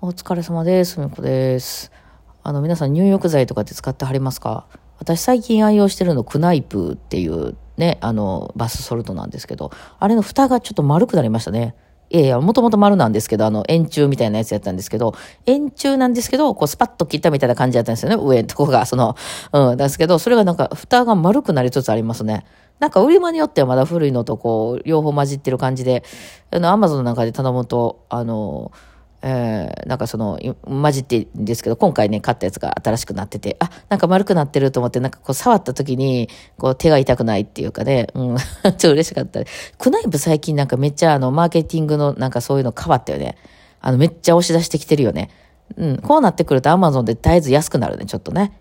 お疲れ様です。みこです。あの、皆さん入浴剤とかって使ってはりますか？私最近愛用してるのクナイプっていうね、あの、バスソルトなんですけど、あれの蓋がちょっと丸くなりましたね。いやいや、もともと丸なんですけど、あの、円柱みたいなやつやったんですけど、円柱なんですけど、こう、スパッと切ったみたいな感じだったんですよね、上のとこが、その、うん、ですけど、それがなんか、蓋が丸くなりつつありますね。なんか売り場によってはまだ古いのとこう、両方混じってる感じで、あの、アマゾンなんかで頼むと、あの、えー、なんかその、混じってんですけど、今回ね、買ったやつが新しくなってて、あ、なんか丸くなってると思って、なんかこう触った時に、こう手が痛くないっていうかね、うん、ちょっと嬉しかった。クナイプ最近なんかめっちゃあの、マーケティングのなんかそういうの変わったよね。あの、めっちゃ押し出してきてるよね。うん、こうなってくるとアマゾンで絶えず安くなるね、ちょっとね。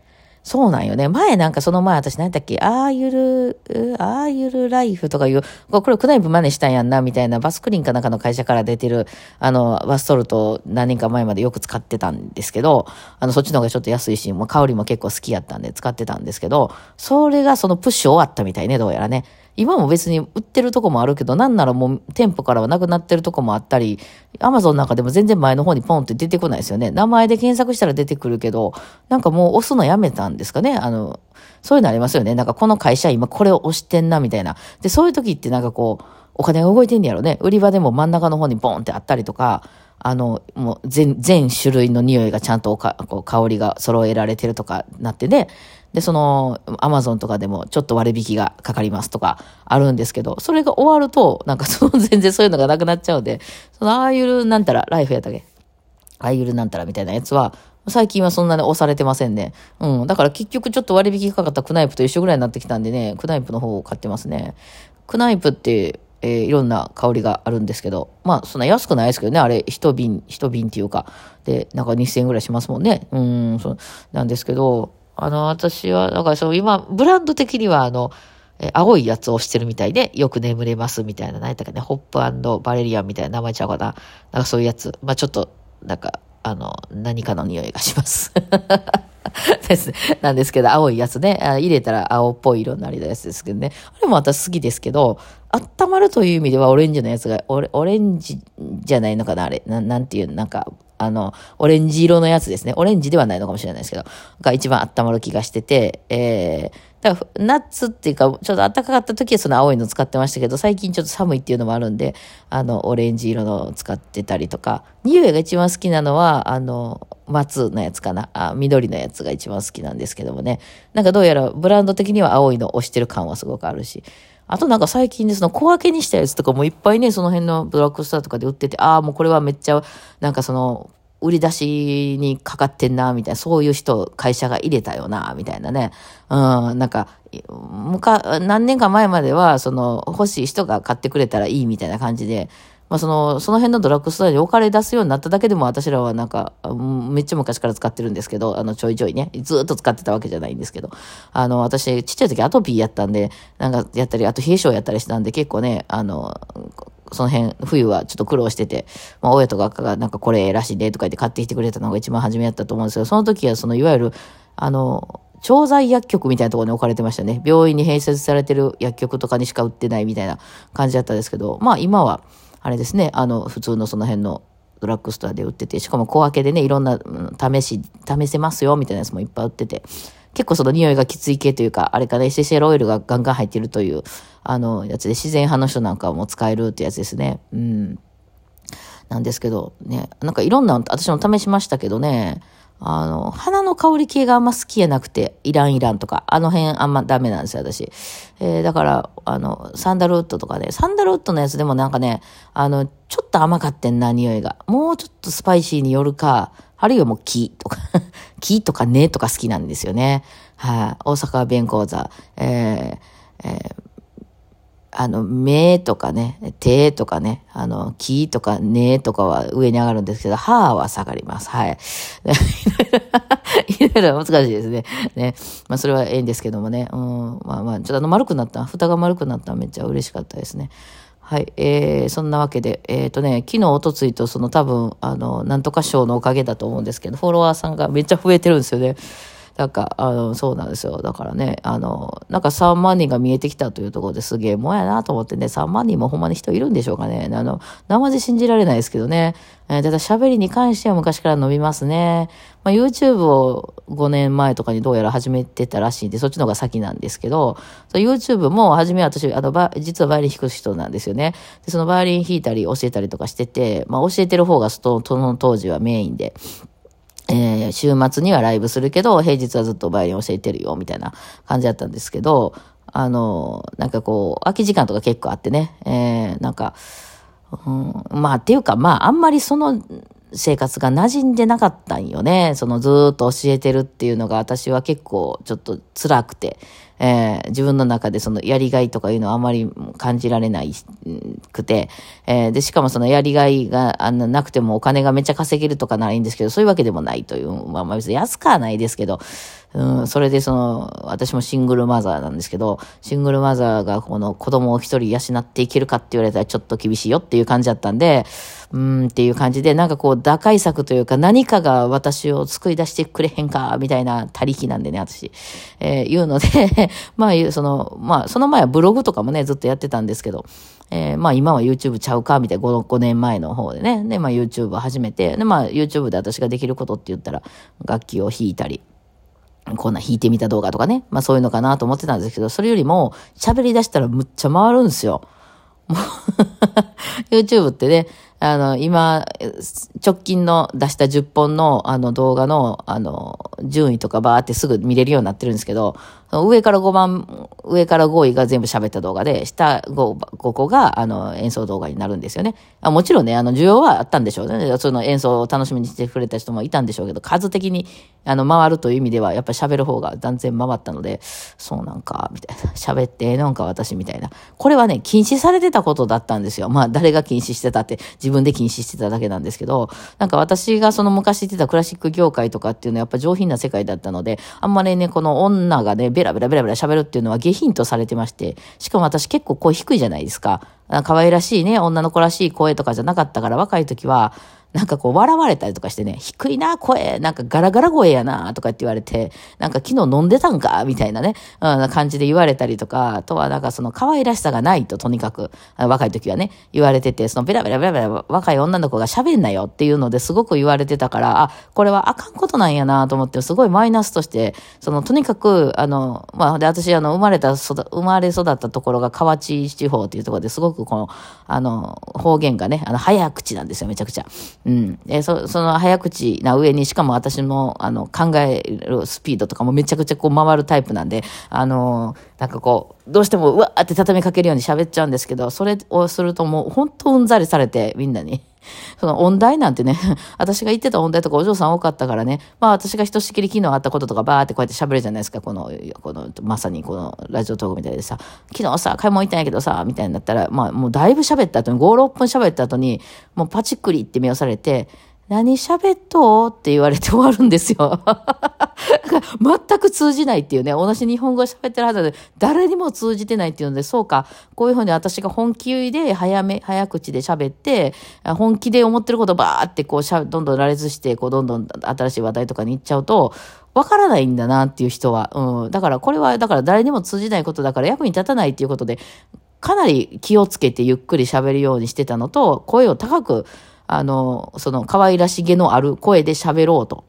そうなんよね。前なんかその前私何だっけ？ああゆる、ああゆるライフとかいう、これクナイプ真似したんやんな、みたいなバスクリンかなんかの会社から出てる、あの、バストルト何年か前までよく使ってたんですけど、あの、そっちの方がちょっと安いし、もう香りも結構好きやったんで使ってたんですけど、それがそのプッシュ終わったみたいね、どうやらね。今も別に売ってるとこもあるけど、なんならもう店舗からはなくなってるとこもあったり、アマゾンなんかでも全然前の方にポンって出てこないですよね。名前で検索したら出てくるけど、なんかもう押すのやめたんですかね。あの、そういうのありますよね。なんかこの会社今これを押してんな、みたいな。で、そういう時ってなんかこう、お金が動いてんねやろね。売り場でも真ん中の方にボンってあったりとか、あの、もう全、全種類の匂いがちゃんとおかこう香りが揃えられてるとかなってね。で、その、アマゾンとかでもちょっと割引がかかりますとかあるんですけど、それが終わると、なんかその 全然そういうのがなくなっちゃうんで、その、ああいうなんたら、ライフやったっけ？ああいうなんたらみたいなやつは、最近はそんなに押されてませんね。うん。だから結局ちょっと割引かかったクナイプと一緒ぐらいになってきたんでね、クナイプの方を買ってますね。クナイプって、えーいろんな香りがあるんですけど、まあ、そんな安くないですけどね、あれ、一瓶、一瓶っていうか、で、なんか2000円ぐらいしますもんね。うん、そう、なんですけど、あの、私は、だからそう、今、ブランド的には、あの、え青いやつをしてるみたいで、よく眠れますみたいな、何やったっけね、ホップバレリアンみたいな名前ちゃうかな。なんかそういうやつ。まあちょっと、なんか、あの、何かの匂いがします。です。なんですけど、青いやつね。あ入れたら青っぽい色になるやつですけどね。あれも私好きですけど、温まるという意味ではオレンジのやつが、オレオレンジじゃないのかなあれ。ななんていう、なんか、あの、オレンジ色のやつですね。オレンジではないのかもしれないですけど、が一番温まる気がしてて、えー、だから夏っていうか、ちょっと暖かかった時はその青いの使ってましたけど、最近ちょっと寒いっていうのもあるんで、あの、オレンジ色の使ってたりとか、匂いが一番好きなのは、あの、松のやつかな。あ、緑のやつが一番好きなんですけどもね。なんかどうやらブランド的には青いの押してる感はすごくあるし。あとなんか最近ねその小分けにしたやつとかもいっぱいね、その辺のブラックスターとかで売ってて、ああ、もうこれはめっちゃ、なんかその、売り出しにかかってんな、みたいな、そういう人、会社が入れたよな、みたいなね。うん、なんか、むか、何年か前までは、その、欲しい人が買ってくれたらいいみたいな感じで、まあその、その辺のドラッグストアにお金出すようになっただけでも私らはなんか、めっちゃ昔から使ってるんですけど、あの、ちょいちょいね、ずっと使ってたわけじゃないんですけど、あの、私、ちっちゃい時アトピーやったんで、なんかやったり、あと冷え性やったりしたんで、結構ね、あの、その辺、冬はちょっと苦労してて、まあ、親とかがなんかこれらしいでとか言って買ってきてくれたのが一番初めやったと思うんですけど、その時はそのいわゆる、あの、調剤薬局みたいなところに置かれてましたね。病院に併設されてる薬局とかにしか売ってないみたいな感じだったんですけど、まあ今は、あれですね、あの、普通のその辺のドラッグストアで売ってて、しかも小分けでね、いろんな、試し、試せますよみたいなやつもいっぱい売ってて、結構その匂いがきつい系というか、あれかね、エッセンオイルがガンガン入ってるという、あの、やつで自然派の人なんかも使えるってやつですね。うん。なんですけど、ね、なんかいろんな、私も試しましたけどね、あの、花の香り系があんま好きやなくて、イランイランとか、あの辺あんまダメなんですよ、私。えーだから、あの、サンダルウッドとかね、サンダルウッドのやつでもなんかね、あの、ちょっと甘かってんな、匂いが。もうちょっとスパイシーによるか、あるいはもう木とか、木とか根とか好きなんですよね。はい、大阪弁講座、えーえーあの、目とかね、手とかね、あの、木とか根とかは上に上がるんですけど、歯は下がります。はい。いろいろ難しいですね。ね。まあ、それはええんですけどもね。うん。まあまあ、ちょっとあの、丸くなった、蓋が丸くなっためっちゃ嬉しかったですね。はい。えー、そんなわけで、えっ、とね、昨日、おとついと、その多分、あの、なんとか賞のおかげだと思うんですけど、フォロワーさんがめっちゃ増えてるんですよね。なんか、あの、そうなんですよ。だからね、あの、なんか3万人が見えてきたというところですげえもんやなと思ってね、3万人もほんまに人いるんでしょうかね。あの、生で信じられないですけどね。えー、ただ喋りに関しては昔から伸びますね。まあ、YouTube を5年前とかにどうやら始めてたらしいんで、そっちの方が先なんですけど、YouTube も初め私、あの、実はバイオリン弾く人なんですよね。で、そのバイオリン弾いたり教えたりとかしてて、まあ、教えてる方がその当時はメインで。えー、週末にはライブするけど、平日はずっとバイオリン教えてるよ、みたいな感じだったんですけど、あの、なんかこう、空き時間とか結構あってね、えー、なんか、うん、まあ、っていうか、まあ、あんまりその生活が馴染んでなかったんよね。そのずっと教えてるっていうのが私は結構ちょっと辛くて。えー、自分の中でそのやりがいとかいうのはあまり感じられないくて、えー、で、しかもそのやりがいがあなくてもお金がめっちゃ稼げるとかならいいんですけど、そういうわけでもないという、まあまあ別に安くはないですけど、うん、それでその、私もシングルマザーなんですけど、シングルマザーがこの子供を一人養っていけるかって言われたらちょっと厳しいよっていう感じだったんで、うんっていう感じで、なんかこう打開策というか何かが私を救い出してくれへんか、みたいな他力なんでね、私。えー、言うので まあ、その、まあ、その前はブログとかもね、ずっとやってたんですけど、えー、まあ今は YouTube ちゃうか、みたいな 5, 5年前の方でね。で、まあ YouTube を始めて、で、まあ YouTube で私ができることって言ったら、楽器を弾いたり、こんな弾いてみた動画とかね。まあそういうのかなと思ってたんですけど、それよりも喋り出したらむっちゃ回るんですよ。YouTube ってね、あの、今、直近の出した10本のあの動画の、あの、順位とかバーってすぐ見れるようになってるんですけど、上から5番、上から5位が全部喋った動画で、下 5, 5個が、あの、演奏動画になるんですよね。あもちろんね、あの、需要はあったんでしょうね。その演奏を楽しみにしてくれた人もいたんでしょうけど、数的に、あの、回るという意味では、やっぱり喋る方が断然回ったので、そうなんか、みたいな。喋ってええのんか、私、みたいな。これはね、禁止されてたことだったんですよ。まあ、誰が禁止してたって、自分で禁止してただけなんですけど、なんか私がその昔言ってたクラシック業界とかっていうのはやっぱ上品な世界だったので、あんまりね、この女がね、ベラベラベラベラ喋るっていうのは下品とされてまして、しかも私結構声低いじゃないですか。可愛らしいね、女の子らしい声とかじゃなかったから、若い時は、なんかこう笑われたりとかしてね、低いな、声、なんかガラガラ声やな、とかって言われて、なんか昨日飲んでたんか？みたいなね、うん、感じで言われたりとか、あとはなんかその可愛らしさがないと、とにかく、若い時はね、言われてて、そのベラベラベラベラ若い女の子が喋んなよっていうのですごく言われてたから、あ、これはあかんことなんやなと思って、すごいマイナスとして、そのとにかく、あの、まあ、で、私、あの、生まれた、生まれ育ったところが河内地方っていうところですごくこの、あの、方言がね、あの、早口なんですよ、めちゃくちゃ。うん。えそ、その早口な上に、しかも私も、あの、考えるスピードとかもめちゃくちゃこう回るタイプなんで、あの、なんかこう、どうしてもうわーって畳みかけるように喋っちゃうんですけど、それをするともう本当うんざりされて、みんなに。その音大なんてね、私が言ってた音大とかお嬢さん多かったからね、まあ私がひとしきり昨日あったこととかバーってこうやって喋るじゃないですか、この、この、まさにこのラジオトークみたいでさ、昨日さ、買い物行ったんやけどさ、みたいになったら、まあもうだいぶ喋った後に、5、6分喋った後に、もうパチックリって目をされて、何喋っとって言われて終わるんですよ。全く通じないっていうね、同じ日本語喋ってるはずで、誰にも通じてないっていうので、そうか、こういうふうに私が本気で早め、早口で喋って、本気で思ってることばーってこうしゃ、どんどん羅列して、こう、どんどん新しい話題とかに行っちゃうと、わからないんだなっていう人は。うん。だからこれは、だから誰にも通じないことだから役に立たないっていうことで、かなり気をつけてゆっくり喋るようにしてたのと、声を高く、あの、その可愛らしげのある声で喋ろうと。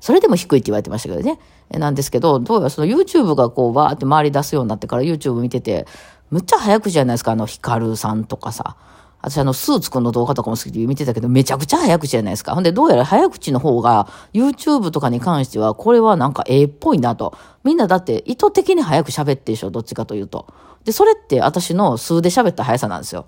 それでも低いって言われてましたけどね。なんですけど、どうやらその YouTube がこうバーって回り出すようになってから YouTube 見てて、むっちゃ早くじゃないですか、あの、ヒカルさんとかさ。私あの、スーツくんの動画とかも好きで見てたけど、めちゃくちゃ早口じゃないですか。ほんで、どうやら早口の方が、YouTube とかに関しては、これはなんかええっぽいなと。みんなだって意図的に早く喋ってでしょ、どっちかというと。で、それって私の数で喋った速さなんですよ。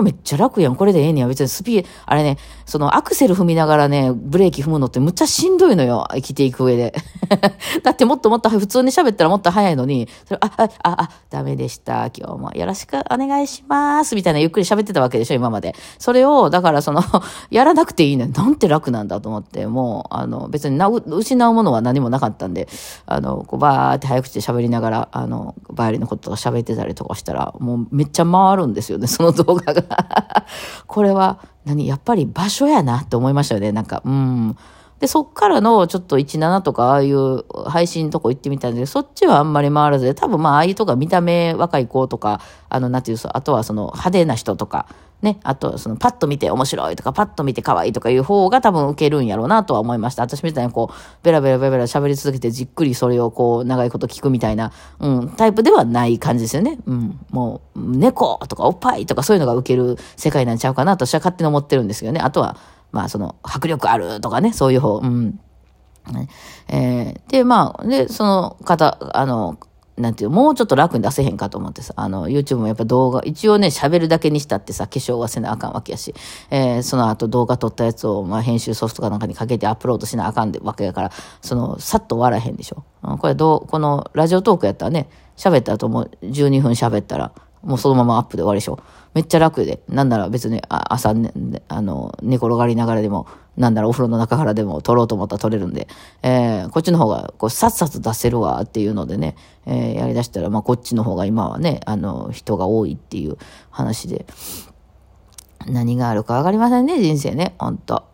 めっちゃ楽やん。これでええねや。別にスピー、あれね、そのアクセル踏みながらね、ブレーキ踏むのってむっちゃしんどいのよ。生きていく上で。だってもっともっと普通に喋ったらもっと早いのに、それあ、あ、あ、ダメでした。今日もよろしくお願いします。みたいなゆっくり喋ってたわけでしょ、今まで。それを、だからその、やらなくていいね。なんて楽なんだと思って、もう、あの、別にな失うものは何もなかったんで、あの、こうバーって早口で喋りながら、あの、バイオリンのこととか喋ってたりとかしたら、もうめっちゃ回るんですよね、その動画が。これは、何、やっぱり場所やなって思いましたよね。なんか、うん。で、そっからのちょっと17とかああいう配信とこ行ってみたんで、そっちはあんまり回らずで、多分まあああいうとか見た目若い子とか、あの、なんていうあとはその派手な人とか、ね、あと、その、パッと見て面白いとか、パッと見て可愛いとかいう方が多分受けるんやろうなとは思いました。私みたいにこう、ベラベラベラベラ喋り続けてじっくりそれをこう、長いこと聞くみたいな、うん、タイプではない感じですよね。うん、もう、猫とかおっぱいとかそういうのが受ける世界なんちゃうかなと私は勝手に思ってるんですよね。あとは、まあ、その、迫力あるとかね、そういう方、うん。えー、で、まあ、で、その方、あの、なんていう、もうちょっと楽に出せへんかと思ってさ、あの、YouTube もやっぱ動画、一応ね、喋るだけにしたってさ、化粧はせなあかんわけやし、えー、その後動画撮ったやつを、まあ、編集ソフトかなんかにかけてアップロードしなあかんでわけやから、その、さっと終わらへんでしょ。これどう、このラジオトークやったらね、喋った後も12分喋ったら、もうそのままアップで終わりでしょ。めっちゃ楽で。なんなら別に朝、ね、あの、寝転がりながらでも、なんだろう、お風呂の中からでも撮ろうと思ったら撮れるんで、えー、こっちの方が、こう、さっさと出せるわっていうのでね、えー、やりだしたら、まあ、こっちの方が今はね、あの、人が多いっていう話で、何があるかわかりませんね、人生ね、ほんと。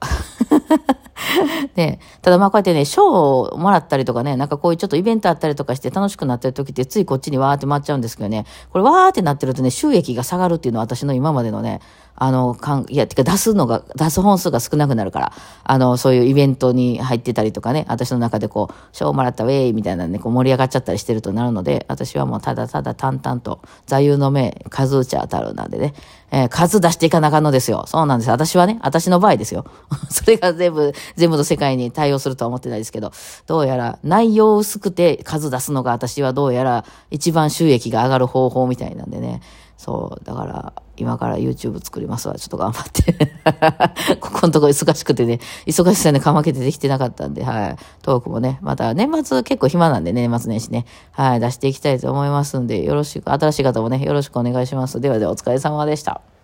ね、ただまあこうやってね、賞をもらったりとかね、なんかこういうちょっとイベントあったりとかして楽しくなってる時ってついこっちにわーって回っちゃうんですけどね、これわーってなってるとね、収益が下がるっていうのは私の今までのね、あの、かん、いや、てか出すのが、出す本数が少なくなるから、あの、そういうイベントに入ってたりとかね、私の中でこう、賞もらったウェイみたいなね、こう盛り上がっちゃったりしてるとなるので、私はもうただただ淡々と、座右の銘、数打ち当たるなんでね、えー、数出していかなかんのですよ。そうなんです。私はね、私の場合ですよ。それが全部、全部の世界に対応するとは思ってないですけど、どうやら内容薄くて数出すのが私はどうやら一番収益が上がる方法みたいなんでね、そう、だから、今から YouTube 作りますわ。ちょっと頑張って ここのとこ忙しくてね、忙しさでかまけてできてなかったんで、はい。トークもね、また年末結構暇なんでね、年末年始ね、はい、出していきたいと思いますんで、よろしく、新しい方もね、よろしくお願いします。ではではお疲れ様でした。